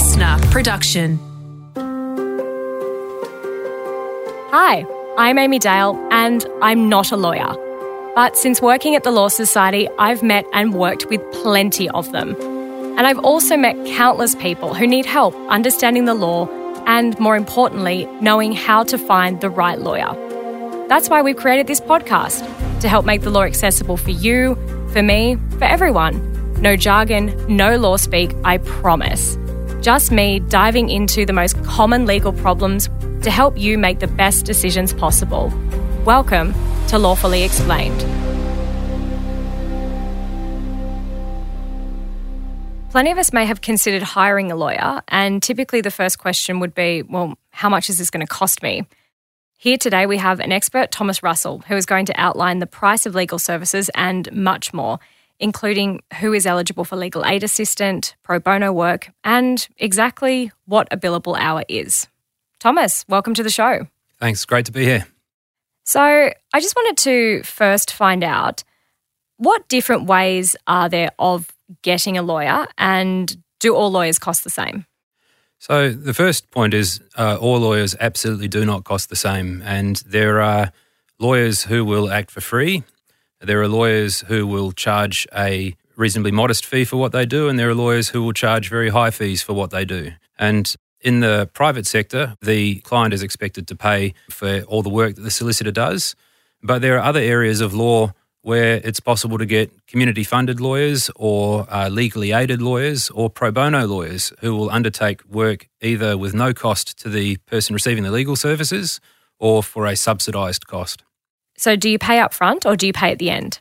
listener production. Hi, I'm Amy Dale, and I'm not a lawyer. But since working at the Law Society, I've met and worked with plenty of them. And I've also met countless people who need help understanding the law and, more importantly, knowing how to find the right lawyer. That's why we've created this podcast to help make the law accessible for you, for me, for everyone. No jargon, no law speak, I promise. Just me diving into the most common legal problems to help you make the best decisions possible. Welcome to Lawfully Explained. Plenty of us may have considered hiring a lawyer, and typically the first question would be, well, how much is this going to cost me? Here today, we have an expert, Thomas Russell, who is going to outline the price of legal services and much more including who is eligible for legal aid assistant, pro bono work, and exactly what a billable hour is. Thomas, welcome to the show. Thanks. Great to be here. So, I just wanted to first find out what different ways are there of getting a lawyer, and do all lawyers cost the same? So, the first point is uh, all lawyers absolutely do not cost the same, and there are lawyers who will act for free there are lawyers who will charge a reasonably modest fee for what they do, and there are lawyers who will charge very high fees for what they do. And in the private sector, the client is expected to pay for all the work that the solicitor does. But there are other areas of law where it's possible to get community funded lawyers or uh, legally aided lawyers or pro bono lawyers who will undertake work either with no cost to the person receiving the legal services or for a subsidised cost. So, do you pay up front or do you pay at the end?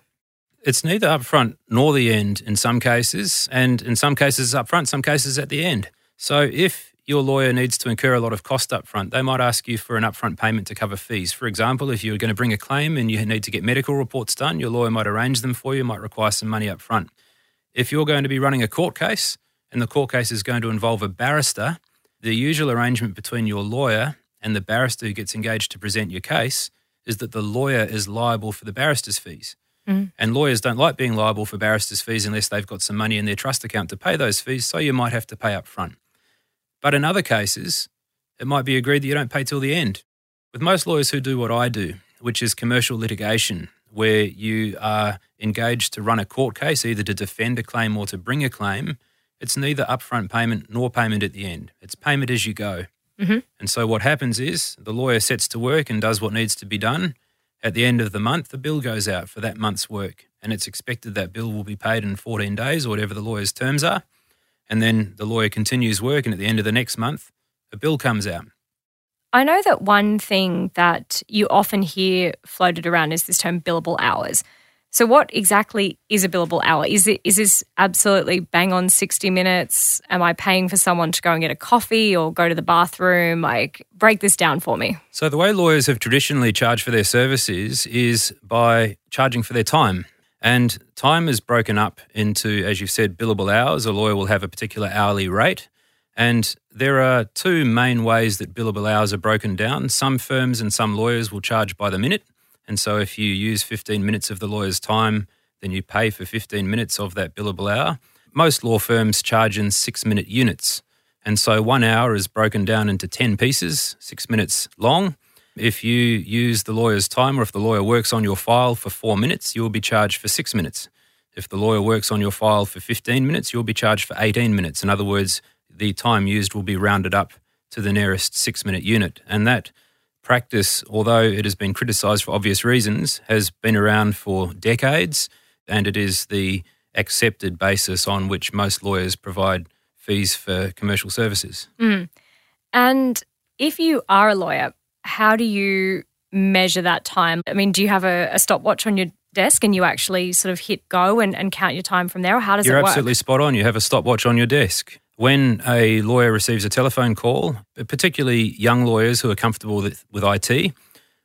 It's neither upfront nor the end in some cases, and in some cases up front, some cases at the end. So, if your lawyer needs to incur a lot of cost up front, they might ask you for an upfront payment to cover fees. For example, if you're going to bring a claim and you need to get medical reports done, your lawyer might arrange them for you, might require some money up front. If you're going to be running a court case and the court case is going to involve a barrister, the usual arrangement between your lawyer and the barrister who gets engaged to present your case is that the lawyer is liable for the barrister's fees. Mm. And lawyers don't like being liable for barrister's fees unless they've got some money in their trust account to pay those fees, so you might have to pay up front. But in other cases, it might be agreed that you don't pay till the end. With most lawyers who do what I do, which is commercial litigation, where you are engaged to run a court case, either to defend a claim or to bring a claim, it's neither upfront payment nor payment at the end. It's payment as you go. Mm-hmm. And so what happens is the lawyer sets to work and does what needs to be done. At the end of the month, the bill goes out for that month's work, and it's expected that bill will be paid in 14 days or whatever the lawyer's terms are. And then the lawyer continues work, and at the end of the next month, a bill comes out. I know that one thing that you often hear floated around is this term billable hours. So, what exactly is a billable hour? Is it is this absolutely bang on sixty minutes? Am I paying for someone to go and get a coffee or go to the bathroom? Like, break this down for me. So, the way lawyers have traditionally charged for their services is by charging for their time. And time is broken up into, as you've said, billable hours. A lawyer will have a particular hourly rate. And there are two main ways that billable hours are broken down. Some firms and some lawyers will charge by the minute. And so if you use 15 minutes of the lawyer's time, then you pay for 15 minutes of that billable hour. Most law firms charge in six minute units. And so one hour is broken down into 10 pieces, six minutes long. If you use the lawyer's time or if the lawyer works on your file for four minutes, you will be charged for six minutes. If the lawyer works on your file for 15 minutes, you'll be charged for 18 minutes. In other words, the time used will be rounded up to the nearest six minute unit. And that practice, although it has been criticised for obvious reasons, has been around for decades, and it is the accepted basis on which most lawyers provide fees for commercial services. Mm. And if you are a lawyer, how do you measure that time? I mean, do you have a, a stopwatch on your desk and you actually sort of hit go and, and count your time from there, or how does You're it work? You're absolutely spot on. You have a stopwatch on your desk. When a lawyer receives a telephone call, particularly young lawyers who are comfortable with, with IT,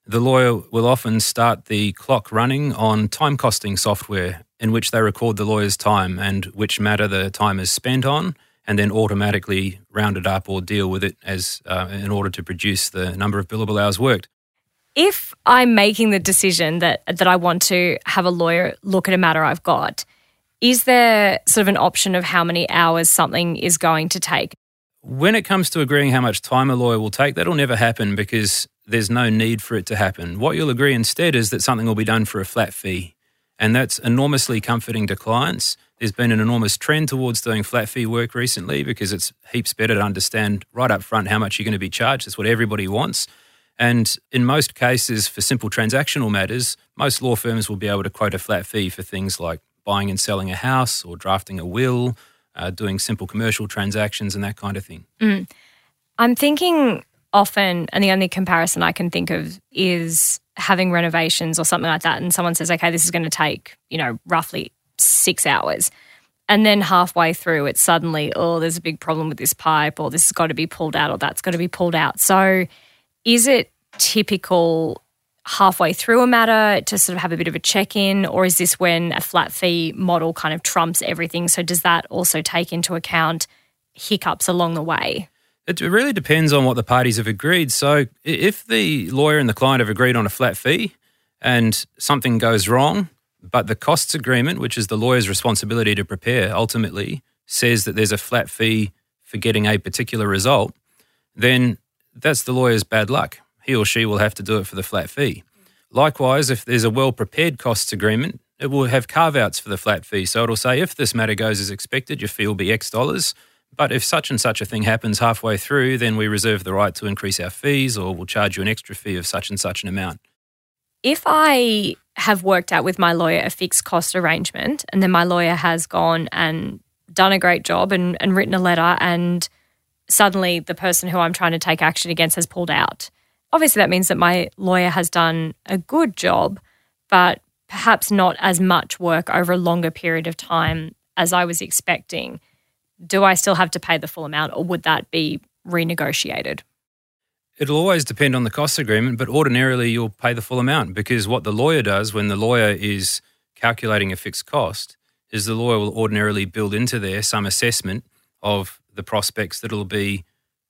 the lawyer will often start the clock running on time costing software in which they record the lawyer's time and which matter the time is spent on, and then automatically round it up or deal with it as uh, in order to produce the number of billable hours worked. If I'm making the decision that that I want to have a lawyer look at a matter I've got, is there sort of an option of how many hours something is going to take? When it comes to agreeing how much time a lawyer will take, that'll never happen because there's no need for it to happen. What you'll agree instead is that something will be done for a flat fee. And that's enormously comforting to clients. There's been an enormous trend towards doing flat fee work recently because it's heaps better to understand right up front how much you're going to be charged. That's what everybody wants. And in most cases, for simple transactional matters, most law firms will be able to quote a flat fee for things like buying and selling a house or drafting a will, uh, doing simple commercial transactions, and that kind of thing. Mm. I'm thinking often, and the only comparison I can think of is having renovations or something like that. And someone says, okay, this is going to take, you know, roughly six hours. And then halfway through, it's suddenly, oh, there's a big problem with this pipe, or this has got to be pulled out, or that's got to be pulled out. So, is it typical halfway through a matter to sort of have a bit of a check in, or is this when a flat fee model kind of trumps everything? So, does that also take into account hiccups along the way? It really depends on what the parties have agreed. So, if the lawyer and the client have agreed on a flat fee and something goes wrong, but the costs agreement, which is the lawyer's responsibility to prepare, ultimately says that there's a flat fee for getting a particular result, then that's the lawyer's bad luck. He or she will have to do it for the flat fee. Likewise, if there's a well prepared costs agreement, it will have carve outs for the flat fee. So it'll say if this matter goes as expected, your fee will be X dollars. But if such and such a thing happens halfway through, then we reserve the right to increase our fees or we'll charge you an extra fee of such and such an amount. If I have worked out with my lawyer a fixed cost arrangement and then my lawyer has gone and done a great job and, and written a letter and suddenly the person who I'm trying to take action against has pulled out. Obviously, that means that my lawyer has done a good job, but perhaps not as much work over a longer period of time as I was expecting. Do I still have to pay the full amount or would that be renegotiated? It'll always depend on the cost agreement, but ordinarily you'll pay the full amount because what the lawyer does when the lawyer is calculating a fixed cost is the lawyer will ordinarily build into there some assessment of the prospects that it'll be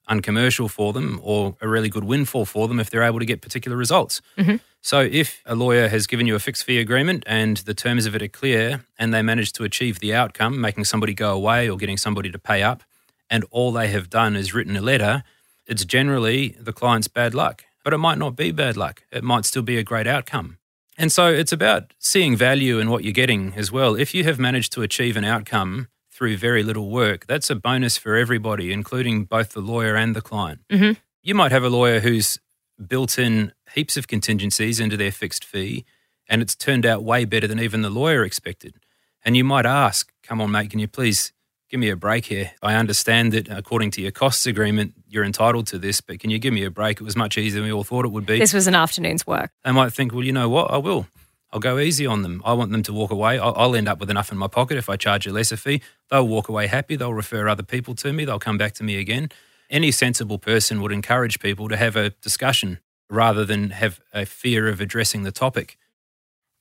uncommercial for them or a really good windfall for them if they're able to get particular results. Mm-hmm. So, if a lawyer has given you a fixed fee agreement and the terms of it are clear and they manage to achieve the outcome, making somebody go away or getting somebody to pay up, and all they have done is written a letter, it's generally the client's bad luck. But it might not be bad luck, it might still be a great outcome. And so, it's about seeing value in what you're getting as well. If you have managed to achieve an outcome through very little work, that's a bonus for everybody, including both the lawyer and the client. Mm-hmm. You might have a lawyer who's built in heaps of contingencies into their fixed fee, and it's turned out way better than even the lawyer expected. And you might ask, come on, mate, can you please give me a break here? I understand that according to your costs agreement, you're entitled to this, but can you give me a break? It was much easier than we all thought it would be. This was an afternoon's work. They might think, well, you know what? I will. I'll go easy on them. I want them to walk away. I'll, I'll, end up with enough in my pocket if I charge a lesser fee. They'll walk away happy. They'll refer other people to me. They'll come back to me again. Any sensible person would encourage people to have a discussion rather than have a fear of addressing the topic.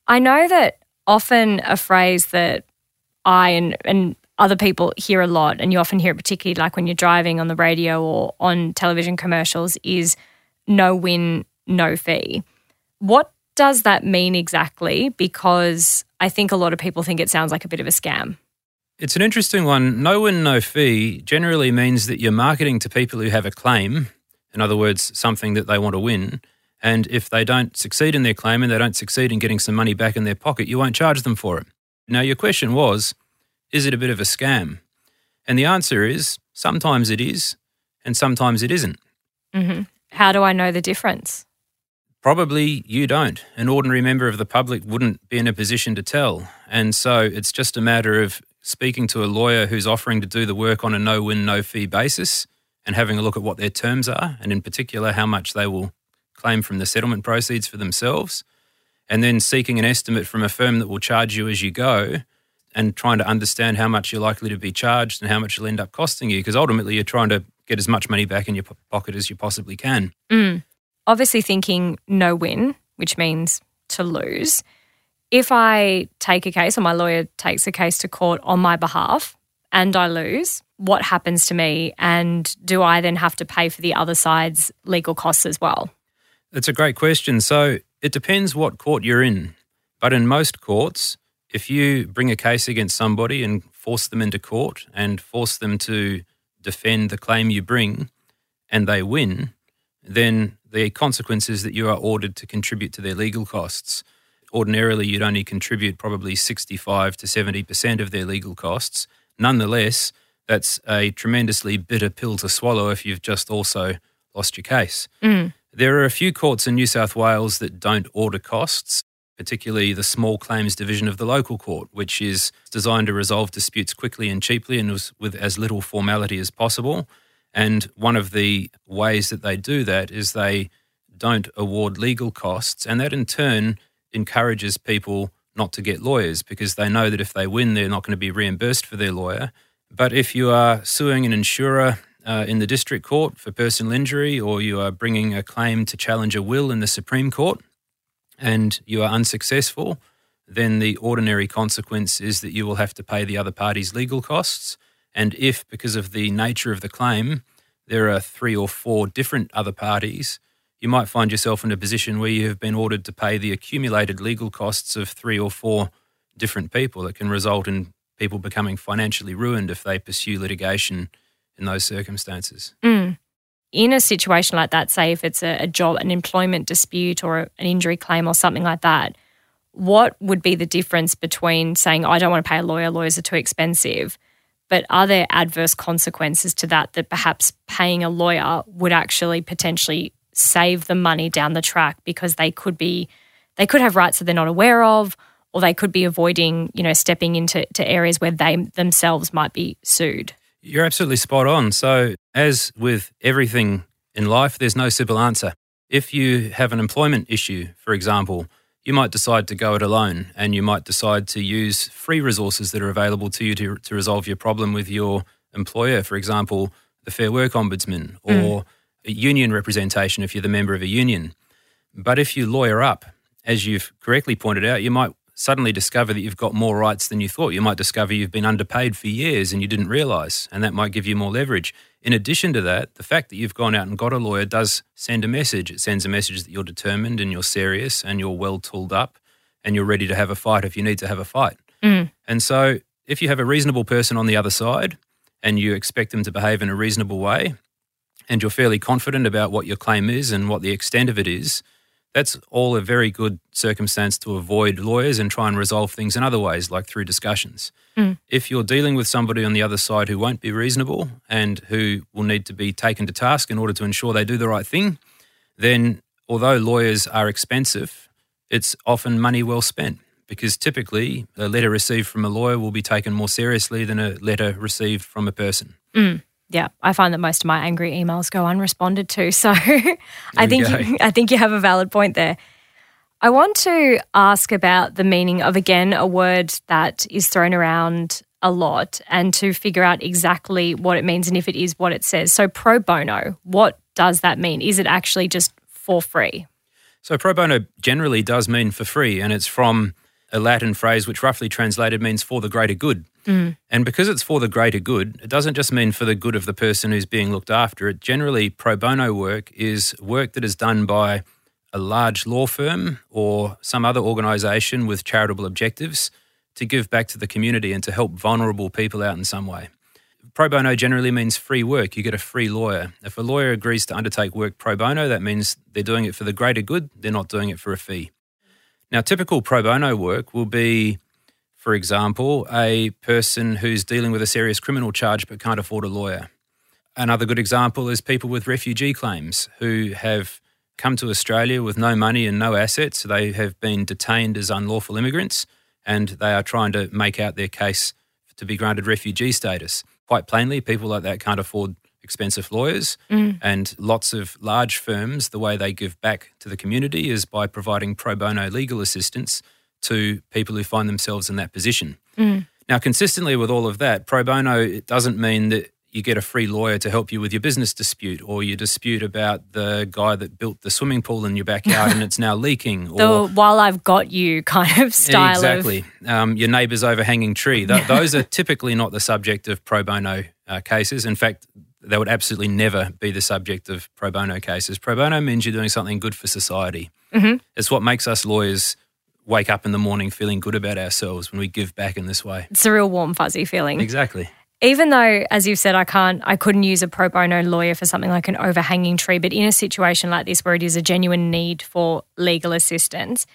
I know that often a phrase that I and, and other people hear a lot, and you often hear it particularly like when you're driving on the radio or on television commercials, is no win, no fee. What does that mean exactly? Because I think a lot of people think it sounds like a bit of a scam. It's an interesting one. No win, no fee generally means that you're marketing to people who have a claim, in other words, something that they want to win. And if they don't succeed in their claim and they don't succeed in getting some money back in their pocket, you won't charge them for it. Now, your question was is it a bit of a scam? And the answer is sometimes it is, and sometimes it isn't. Mm-hmm. How do I know the difference? Probably you don't. An ordinary member of the public wouldn't be in a position to tell. And so it's just a matter of speaking to a lawyer who's offering to do the work on a no win, no fee basis and having a look at what their terms are, and in particular, how much they will claim from the settlement proceeds for themselves. And then seeking an estimate from a firm that will charge you as you go and trying to understand how much you're likely to be charged and how much it'll end up costing you. Because ultimately, you're trying to get as much money back in your pocket as you possibly can. Mm obviously thinking no win, which means to lose. If I take a case or my lawyer takes a case to court on my behalf and I lose, what happens to me? And do I then have to pay for the other side's legal costs as well? It's a great question. So it depends what court you're in. But in most courts, if you bring a case against somebody and force them into court and force them to defend the claim you bring and they win, then the consequence is that you are ordered to contribute to their legal costs. Ordinarily, you'd only contribute probably 65 to 70% of their legal costs. Nonetheless, that's a tremendously bitter pill to swallow if you've just also lost your case. Mm. There are a few courts in New South Wales that don't order costs, particularly the small claims division of the local court, which is designed to resolve disputes quickly and cheaply and with as little formality as possible. And one of the ways that they do that is they don't award legal costs, and that in turn encourages people not to get lawyers because they know that if they win, they're not going to be reimbursed for their lawyer. But if you are suing an insurer uh, in the district court for personal injury, or you are bringing a claim to challenge a will in the Supreme Court, and you are unsuccessful, then the ordinary consequence is that you will have to pay the other party's legal costs. And if, because of the nature of the claim, there are three or four different other parties, you might find yourself in a position where you have been ordered to pay the accumulated legal costs of three or four different people. That can result in people becoming financially ruined if they pursue litigation in those circumstances. Mm. In a situation like that, say if it's a, a job, an employment dispute or an injury claim or something like that, what would be the difference between saying, I don't want to pay a lawyer, lawyers are too expensive, but are there adverse consequences to that that perhaps paying a lawyer would actually potentially save them money down the track because they could be they could have rights that they're not aware of or they could be avoiding, you know, stepping into to areas where they themselves might be sued. You're absolutely spot on. So, as with everything in life, there's no simple answer. If you have an employment issue, for example, you might decide to go it alone and you might decide to use free resources that are available to you to, to resolve your problem with your employer. For example, the Fair Work Ombudsman or mm. union representation if you're the member of a union. But if you lawyer up, as you've correctly pointed out, you might suddenly discover that you've got more rights than you thought. You might discover you've been underpaid for years and you didn't realize, and that might give you more leverage. In addition to that, the fact that you've gone out and got a lawyer does send a message. It sends a message that you're determined and you're serious and you're well tooled up and you're ready to have a fight if you need to have a fight. Mm. And so, if you have a reasonable person on the other side and you expect them to behave in a reasonable way and you're fairly confident about what your claim is and what the extent of it is, that's all a very good circumstance to avoid lawyers and try and resolve things in other ways, like through discussions. Mm. If you're dealing with somebody on the other side who won't be reasonable and who will need to be taken to task in order to ensure they do the right thing, then although lawyers are expensive, it's often money well spent because typically a letter received from a lawyer will be taken more seriously than a letter received from a person. Mm yeah, I find that most of my angry emails go unresponded to. So I think you, I think you have a valid point there. I want to ask about the meaning of again a word that is thrown around a lot and to figure out exactly what it means and if it is what it says. So pro bono, what does that mean? Is it actually just for free? So pro bono generally does mean for free and it's from a Latin phrase which roughly translated means for the greater good. Mm. And because it's for the greater good, it doesn't just mean for the good of the person who's being looked after. It generally, pro bono work is work that is done by a large law firm or some other organisation with charitable objectives to give back to the community and to help vulnerable people out in some way. Pro bono generally means free work. You get a free lawyer. If a lawyer agrees to undertake work pro bono, that means they're doing it for the greater good, they're not doing it for a fee. Now, typical pro bono work will be for example, a person who's dealing with a serious criminal charge but can't afford a lawyer. Another good example is people with refugee claims who have come to Australia with no money and no assets. They have been detained as unlawful immigrants and they are trying to make out their case to be granted refugee status. Quite plainly, people like that can't afford expensive lawyers. Mm. And lots of large firms, the way they give back to the community is by providing pro bono legal assistance to people who find themselves in that position. Mm. Now, consistently with all of that, pro bono it doesn't mean that you get a free lawyer to help you with your business dispute or your dispute about the guy that built the swimming pool in your backyard and it's now leaking. Or, the while I've got you kind of style. Exactly. Of... Um, your neighbour's overhanging tree. Th- those are typically not the subject of pro bono uh, cases. In fact, they would absolutely never be the subject of pro bono cases. Pro bono means you're doing something good for society. Mm-hmm. It's what makes us lawyers wake up in the morning feeling good about ourselves when we give back in this way. It's a real warm, fuzzy feeling. Exactly. even though, as you've said, I can't, I couldn't use a pro bono lawyer for something like an overhanging tree, but in a situation like this where it is a genuine need for legal assistance,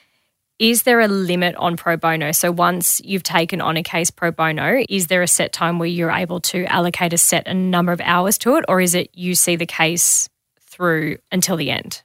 is there a limit on pro bono? So once you've taken on a case pro bono, is there a set time where you're able to allocate a set a number of hours to it, or is it you see the case through until the end?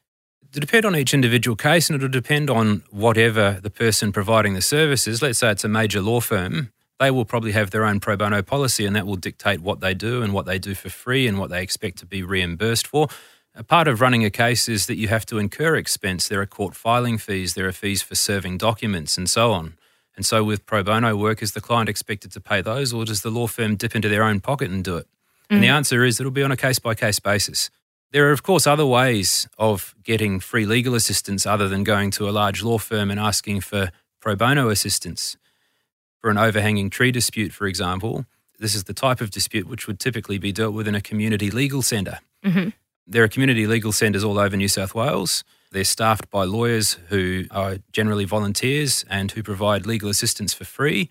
It'll depend on each individual case and it'll depend on whatever the person providing the services. Let's say it's a major law firm they will probably have their own pro bono policy, and that will dictate what they do and what they do for free and what they expect to be reimbursed for. A part of running a case is that you have to incur expense. There are court filing fees, there are fees for serving documents, and so on. And so, with pro bono work, is the client expected to pay those, or does the law firm dip into their own pocket and do it? Mm. And the mm. answer is it'll be on a case by case basis. There are, of course, other ways of getting free legal assistance other than going to a large law firm and asking for pro bono assistance for an overhanging tree dispute, for example, this is the type of dispute which would typically be dealt with in a community legal centre. Mm-hmm. There are community legal centres all over New South Wales. They're staffed by lawyers who are generally volunteers and who provide legal assistance for free.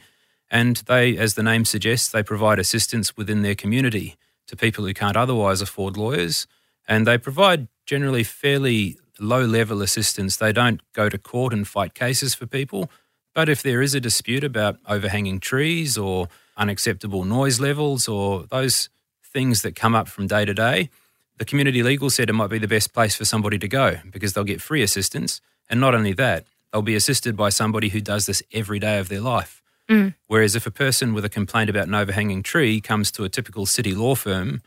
And they, as the name suggests, they provide assistance within their community to people who can't otherwise afford lawyers. And they provide generally fairly low level assistance. They don't go to court and fight cases for people. But if there is a dispute about overhanging trees or unacceptable noise levels or those things that come up from day to day, the community legal centre might be the best place for somebody to go because they'll get free assistance. And not only that, they'll be assisted by somebody who does this every day of their life. Mm. Whereas if a person with a complaint about an overhanging tree comes to a typical city law firm,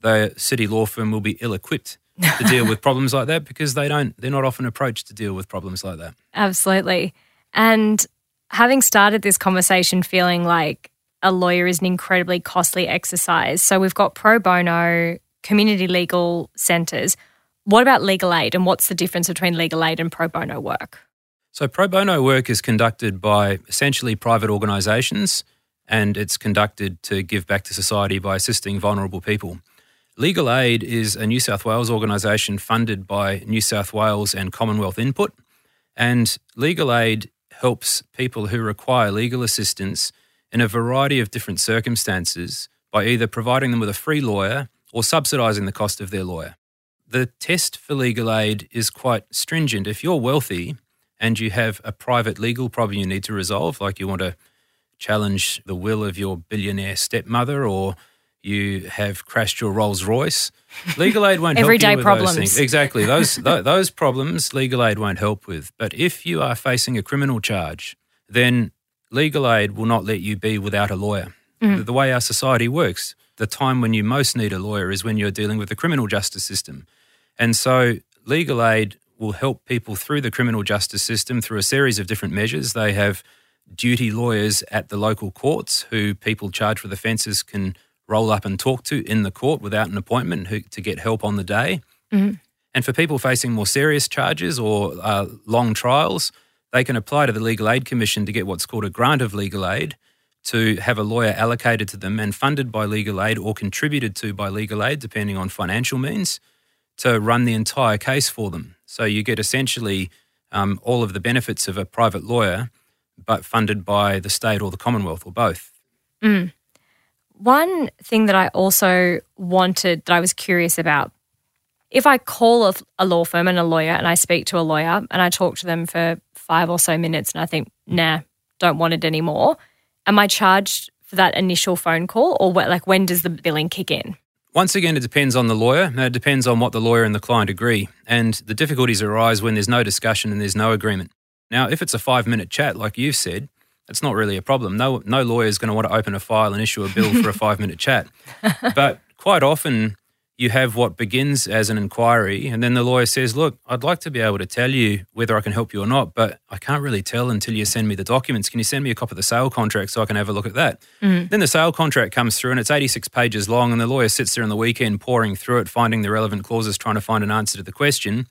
the city law firm will be ill equipped to deal with problems like that because they don't they're not often approached to deal with problems like that. Absolutely. And having started this conversation feeling like a lawyer is an incredibly costly exercise. So we've got pro bono, community legal centres. What about legal aid and what's the difference between legal aid and pro bono work? So, pro bono work is conducted by essentially private organisations and it's conducted to give back to society by assisting vulnerable people. Legal Aid is a New South Wales organisation funded by New South Wales and Commonwealth Input. And Legal Aid helps people who require legal assistance in a variety of different circumstances by either providing them with a free lawyer or subsidising the cost of their lawyer. The test for legal aid is quite stringent. If you're wealthy and you have a private legal problem you need to resolve, like you want to challenge the will of your billionaire stepmother or you have crashed your Rolls Royce. Legal aid won't Everyday help you with problems. those things. Exactly. Those th- those problems legal aid won't help with. But if you are facing a criminal charge, then legal aid will not let you be without a lawyer. Mm. The, the way our society works, the time when you most need a lawyer is when you're dealing with the criminal justice system. And so legal aid will help people through the criminal justice system through a series of different measures. They have duty lawyers at the local courts who people charged with offences can roll up and talk to in the court without an appointment who, to get help on the day. Mm-hmm. And for people facing more serious charges or uh, long trials, they can apply to the Legal Aid Commission to get what's called a grant of legal aid to have a lawyer allocated to them and funded by legal aid or contributed to by legal aid, depending on financial means, to run the entire case for them. So you get essentially um, all of the benefits of a private lawyer, but funded by the state or the Commonwealth or both. Mm. One thing that I also wanted, that I was curious about, if I call a, a, law firm and a lawyer and I speak to a lawyer and I talk to them for five or so minutes and I think, nah, don't want it anymore, am I charged for that initial phone call or what, like when does the billing kick in? Once again, it depends on the lawyer. It depends on what the lawyer and the client agree. And the difficulties arise when there's no discussion and there's no agreement. Now, if it's a five minute chat, like you've said, it's not really a problem. No, no lawyer is going to want to open a file and issue a bill for a five minute chat. But quite often, you have what begins as an inquiry, and then the lawyer says, Look, I'd like to be able to tell you whether I can help you or not, but I can't really tell until you send me the documents. Can you send me a copy of the sale contract so I can have a look at that? Mm. Then the sale contract comes through, and it's 86 pages long, and the lawyer sits there on the weekend poring through it, finding the relevant clauses, trying to find an answer to the question.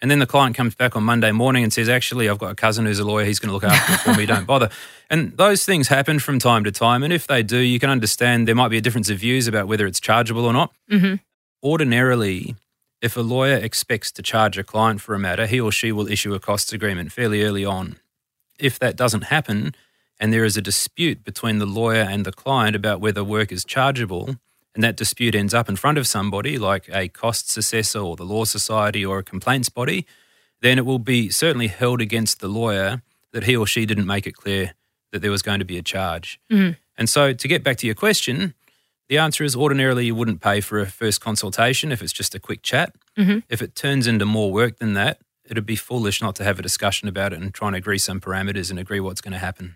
And then the client comes back on Monday morning and says, Actually, I've got a cousin who's a lawyer. He's going to look after it for me. Don't bother. And those things happen from time to time. And if they do, you can understand there might be a difference of views about whether it's chargeable or not. Mm-hmm. Ordinarily, if a lawyer expects to charge a client for a matter, he or she will issue a costs agreement fairly early on. If that doesn't happen, and there is a dispute between the lawyer and the client about whether work is chargeable, and that dispute ends up in front of somebody like a costs assessor or the Law Society or a complaints body, then it will be certainly held against the lawyer that he or she didn't make it clear that there was going to be a charge. Mm. And so, to get back to your question, the answer is ordinarily you wouldn't pay for a first consultation if it's just a quick chat. Mhm. If it turns into more work than that, it'd be foolish not to have a discussion about it and try and agree some parameters and agree what's going to happen.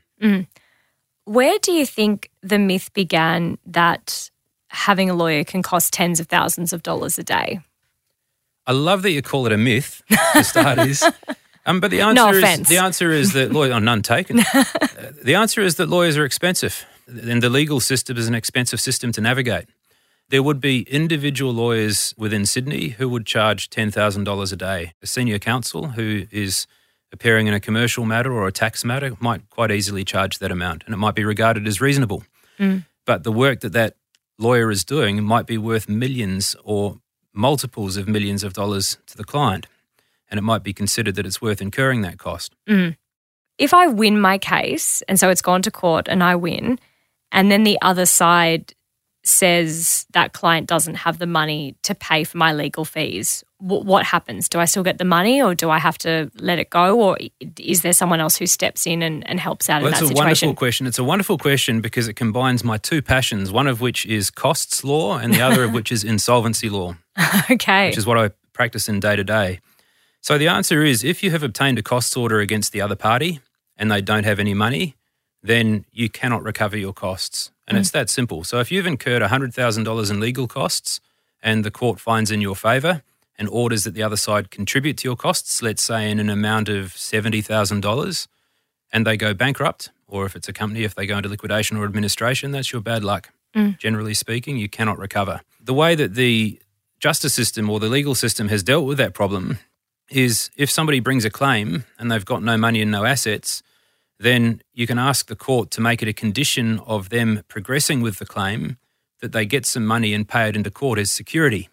Where do you think the myth began that having a lawyer can cost tens of thousands of dollars a day? I love that you call it a myth, for starters. Um, but the answer No is the answer is that lawyer, oh, none taken. Uh, the answer is that lawyers are expensive, and the legal system is an expensive system to navigate. There would be individual lawyers within Sydney who would charge ten thousand dollars a day. A senior counsel who is appearing in a commercial matter or a tax matter might quite easily charge that amount, and it might be regarded as reasonable. But the work that that lawyer is doing might be worth millions or multiples of millions of dollars to the client, and it might be considered that it's worth incurring that cost. Mm. If I win my case, and so it's gone to court and I win, and then the other side says that client doesn't have the money to pay for my legal fees, wh- what happens? Do I still get the money or do I have to let it go? Or is there someone else who steps in and, and helps out Well, in that's that a situation? wonderful question. It's a wonderful question because it combines my two passions, one of which is costs law and the other of which is insolvency law, okay. which is what I practice in day to day. So the answer is if you have obtained a costs order against the other party and they don't have any money, then you cannot recover your costs. And it's that simple. So if you've incurred $100,000 in legal costs and the court finds in your favour and orders that the other side contribute to your costs, let's say in an amount of $70,000, and they go bankrupt, or if it's a company, if they go into liquidation or administration, that's your bad luck. Mm. Generally speaking, you cannot recover. The way that the justice system or the legal system has dealt with that problem is if somebody brings a claim and they've got no money and no assets, then you can ask the court to make it a condition of them progressing with the claim that they get some money and pay it into court as security.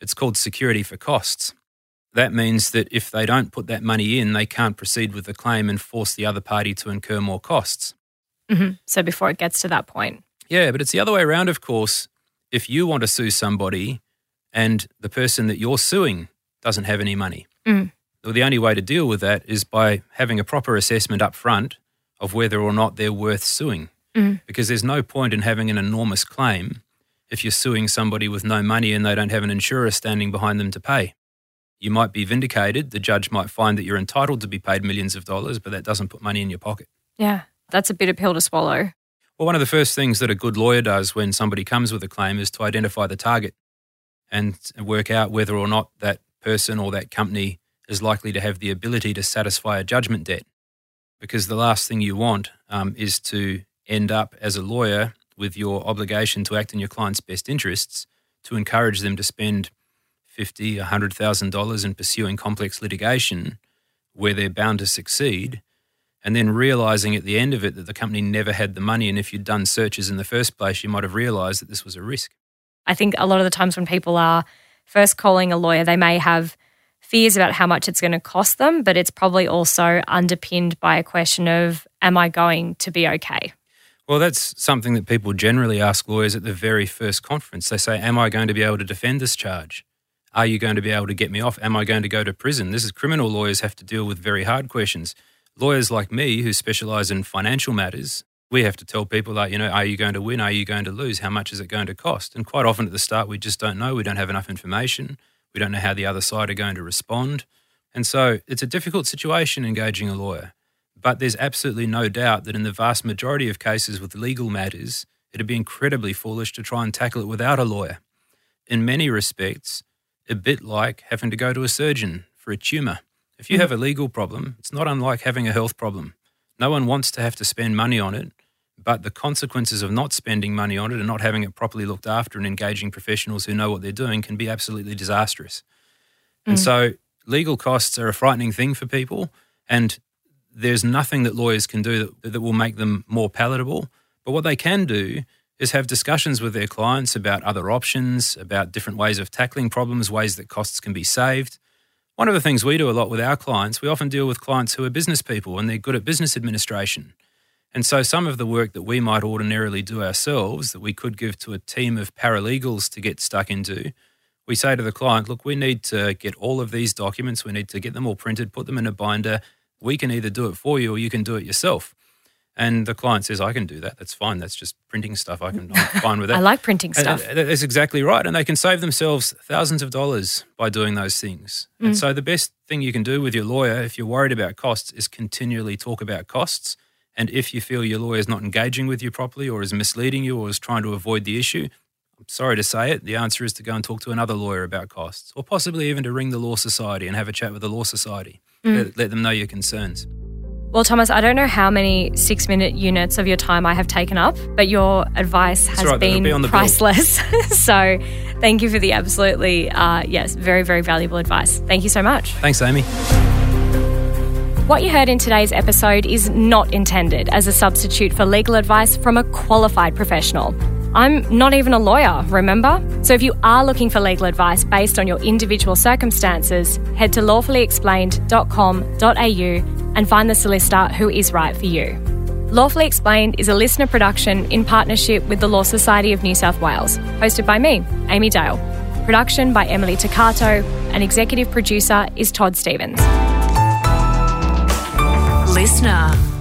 It's called security for costs. That means that if they don't put that money in, they can't proceed with the claim and force the other party to incur more costs. Mhm. So before it gets to that point. Yeah, but it's the other way around, of course. If you want to sue somebody and the person that you're suing doesn't have any money, Mm. Well, the only way to deal with that is by having a proper assessment up front of whether or not they're worth suing. Mm. Because there's no point in having an enormous claim if you're suing somebody with no money and they don't have an insurer standing behind them to pay. You might be vindicated. The judge might find that you're entitled to be paid millions of dollars, but that doesn't put money in your pocket. Yeah. That's a bitter pill to swallow. Well, one of the first things that a good lawyer does when somebody comes with a claim is to identify the target and work out whether or not that person or that company is likely to have the ability to satisfy a judgment debt. Because the last thing you want um, is to end up as a lawyer with your obligation to act in your client's best interests to encourage them to spend fifty, a hundred thousand dollars in pursuing complex litigation where they're bound to succeed and then realizing at the end of it that the company never had the money. And if you'd done searches in the first place, you might have realized that this was a risk. I think a lot of the times when people are first calling a lawyer, they may have fears about how much it's going to cost them, but it's probably also underpinned by a question of, am I going to be okay? Well, that's something that people generally ask lawyers at the very first conference. They say, Am I going to be able to defend this charge? Are you going to be able to get me off? Am I going to go to prison? This is criminal lawyers have to deal with very hard questions. Lawyers like me, who specialize in financial matters, we have to tell people like, you know, are you going to win? Are you going to lose? How much is it going to cost? And quite often at the start, we just don't know. We don't have enough information. We don't know how the other side are going to respond. And so it's a difficult situation engaging a lawyer. But there's absolutely no doubt that in the vast majority of cases with legal matters, it'd be incredibly foolish to try and tackle it without a lawyer. In many respects, a bit like having to go to a surgeon for a tumour. If you hmm. have a legal problem, it's not unlike having a health problem. No one wants to have to spend money on it, but the consequences of not spending money on it and not having it properly looked after and engaging professionals who know what they're doing can be absolutely disastrous. And mm. so legal costs are a frightening thing for people, and there's nothing that lawyers can do that, that will make them more palatable. But what they can do is have discussions with their clients about other options, about different ways of tackling problems, ways that costs can be saved. One of the things we do a lot with our clients, we often deal with clients who are business people and they're good at business administration. And so some of the work that we might ordinarily do ourselves that we could give to a team of paralegals to get stuck into, we say to the client, look, we need to get all of these documents, we need to get them all printed, put them in a binder. We can either do it for you or you can do it yourself. And the client says, I can do that. That's fine. That's just printing stuff. I can, I'm fine with that. I like printing stuff. And that's exactly right. And they can save themselves thousands of dollars by doing those things. Mm. And so the best thing you can do with your lawyer, if you're worried about costs, is continually talk about costs. And if you feel your lawyer is not engaging with you properly or is misleading you or is trying to avoid the issue, I'm sorry to say it, the answer is to go and talk to another lawyer about costs or possibly even to ring the Law Society and have a chat with the Law Society. Mm. Let, let them know your concerns. Well, Thomas, I don't know how many six minute units of your time I have taken up, but your advice has right, been be priceless. so thank you for the absolutely, uh, yes, very, very valuable advice. Thank you so much. Thanks, Amy. What you heard in today's episode is not intended as a substitute for legal advice from a qualified professional. I'm not even a lawyer, remember? So if you are looking for legal advice based on your individual circumstances, head to lawfullyexplained.com.au and find the solicitor who is right for you. Lawfully Explained is a listener production in partnership with the Law Society of New South Wales, hosted by me, Amy Dale. Production by Emily Takato, and executive producer is Todd Stevens. Listener.